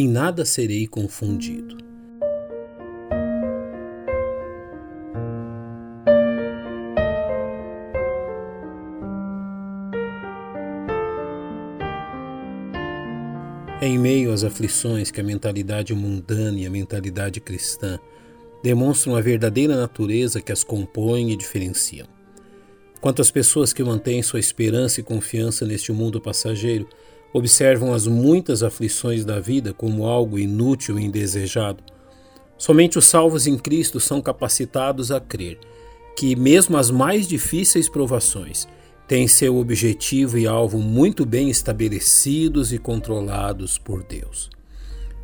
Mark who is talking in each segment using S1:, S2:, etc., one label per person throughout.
S1: em nada serei confundido. Em meio às aflições que a mentalidade mundana e a mentalidade cristã demonstram a verdadeira natureza que as compõem e diferenciam. Quantas pessoas que mantêm sua esperança e confiança neste mundo passageiro observam as muitas aflições da vida como algo inútil e indesejado. Somente os salvos em Cristo são capacitados a crer que, mesmo as mais difíceis provações, têm seu objetivo e alvo muito bem estabelecidos e controlados por Deus.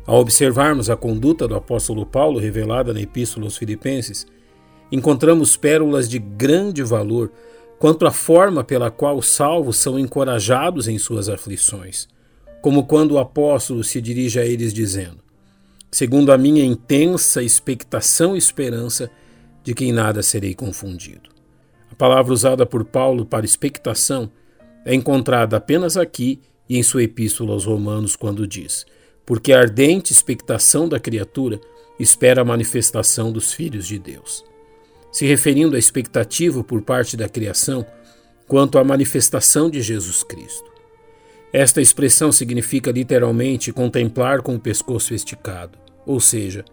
S1: Ao observarmos a conduta do apóstolo Paulo revelada na Epístola aos Filipenses, encontramos pérolas de grande valor quanto à forma pela qual os salvos são encorajados em suas aflições, como quando o apóstolo se dirige a eles dizendo: Segundo a minha intensa expectação e esperança de que em nada serei confundido. A palavra usada por Paulo para expectação é encontrada apenas aqui e em sua epístola aos Romanos, quando diz: Porque a ardente expectação da criatura espera a manifestação dos filhos de Deus. Se referindo à expectativa por parte da criação quanto à manifestação de Jesus Cristo. Esta expressão significa literalmente contemplar com o pescoço esticado, ou seja,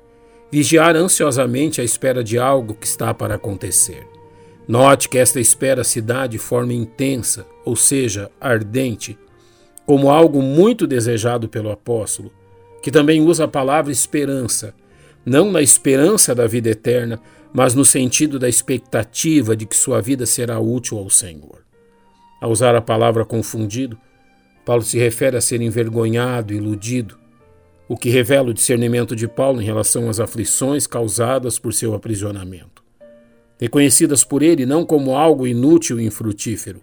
S1: vigiar ansiosamente à espera de algo que está para acontecer. Note que esta espera se dá de forma intensa, ou seja, ardente, como algo muito desejado pelo apóstolo, que também usa a palavra esperança, não na esperança da vida eterna, mas no sentido da expectativa de que sua vida será útil ao Senhor. Ao usar a palavra confundido, Paulo se refere a ser envergonhado, iludido, o que revela o discernimento de Paulo em relação às aflições causadas por seu aprisionamento reconhecidas por ele não como algo inútil e infrutífero,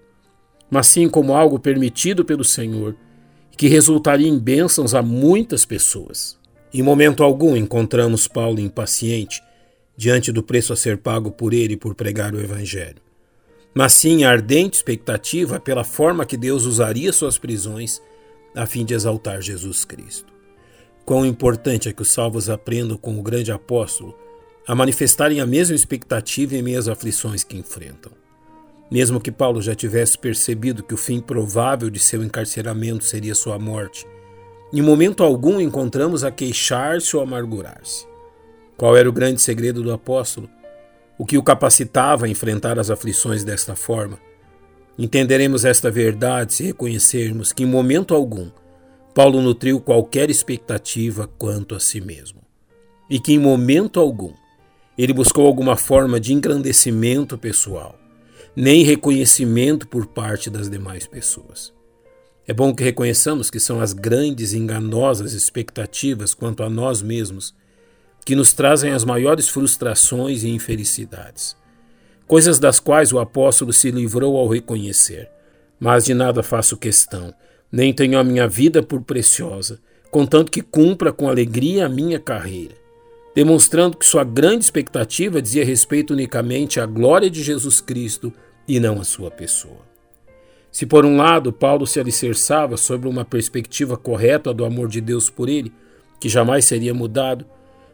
S1: mas sim como algo permitido pelo Senhor, que resultaria em bênçãos a muitas pessoas. Em momento algum encontramos Paulo impaciente diante do preço a ser pago por ele por pregar o Evangelho, mas sim a ardente expectativa pela forma que Deus usaria suas prisões a fim de exaltar Jesus Cristo. Quão importante é que os salvos aprendam com o grande apóstolo a manifestarem a mesma expectativa em meio às aflições que enfrentam. Mesmo que Paulo já tivesse percebido que o fim provável de seu encarceramento seria sua morte, em momento algum encontramos a queixar-se ou amargurar-se. Qual era o grande segredo do apóstolo? O que o capacitava a enfrentar as aflições desta forma? Entenderemos esta verdade se reconhecermos que, em momento algum, Paulo nutriu qualquer expectativa quanto a si mesmo. E que, em momento algum, ele buscou alguma forma de engrandecimento pessoal, nem reconhecimento por parte das demais pessoas. É bom que reconheçamos que são as grandes e enganosas expectativas quanto a nós mesmos que nos trazem as maiores frustrações e infelicidades, coisas das quais o apóstolo se livrou ao reconhecer. Mas de nada faço questão, nem tenho a minha vida por preciosa, contanto que cumpra com alegria a minha carreira demonstrando que sua grande expectativa dizia respeito unicamente à glória de Jesus Cristo e não à sua pessoa. Se por um lado Paulo se alicerçava sobre uma perspectiva correta do amor de Deus por ele, que jamais seria mudado,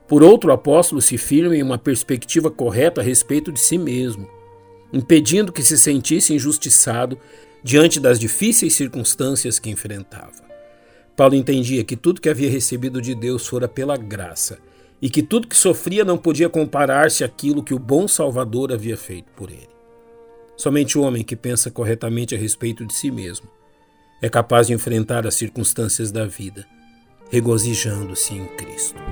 S1: por outro o apóstolo se firma em uma perspectiva correta a respeito de si mesmo, impedindo que se sentisse injustiçado diante das difíceis circunstâncias que enfrentava. Paulo entendia que tudo que havia recebido de Deus fora pela graça e que tudo que sofria não podia comparar-se àquilo que o bom Salvador havia feito por ele. Somente o homem que pensa corretamente a respeito de si mesmo é capaz de enfrentar as circunstâncias da vida, regozijando-se em Cristo.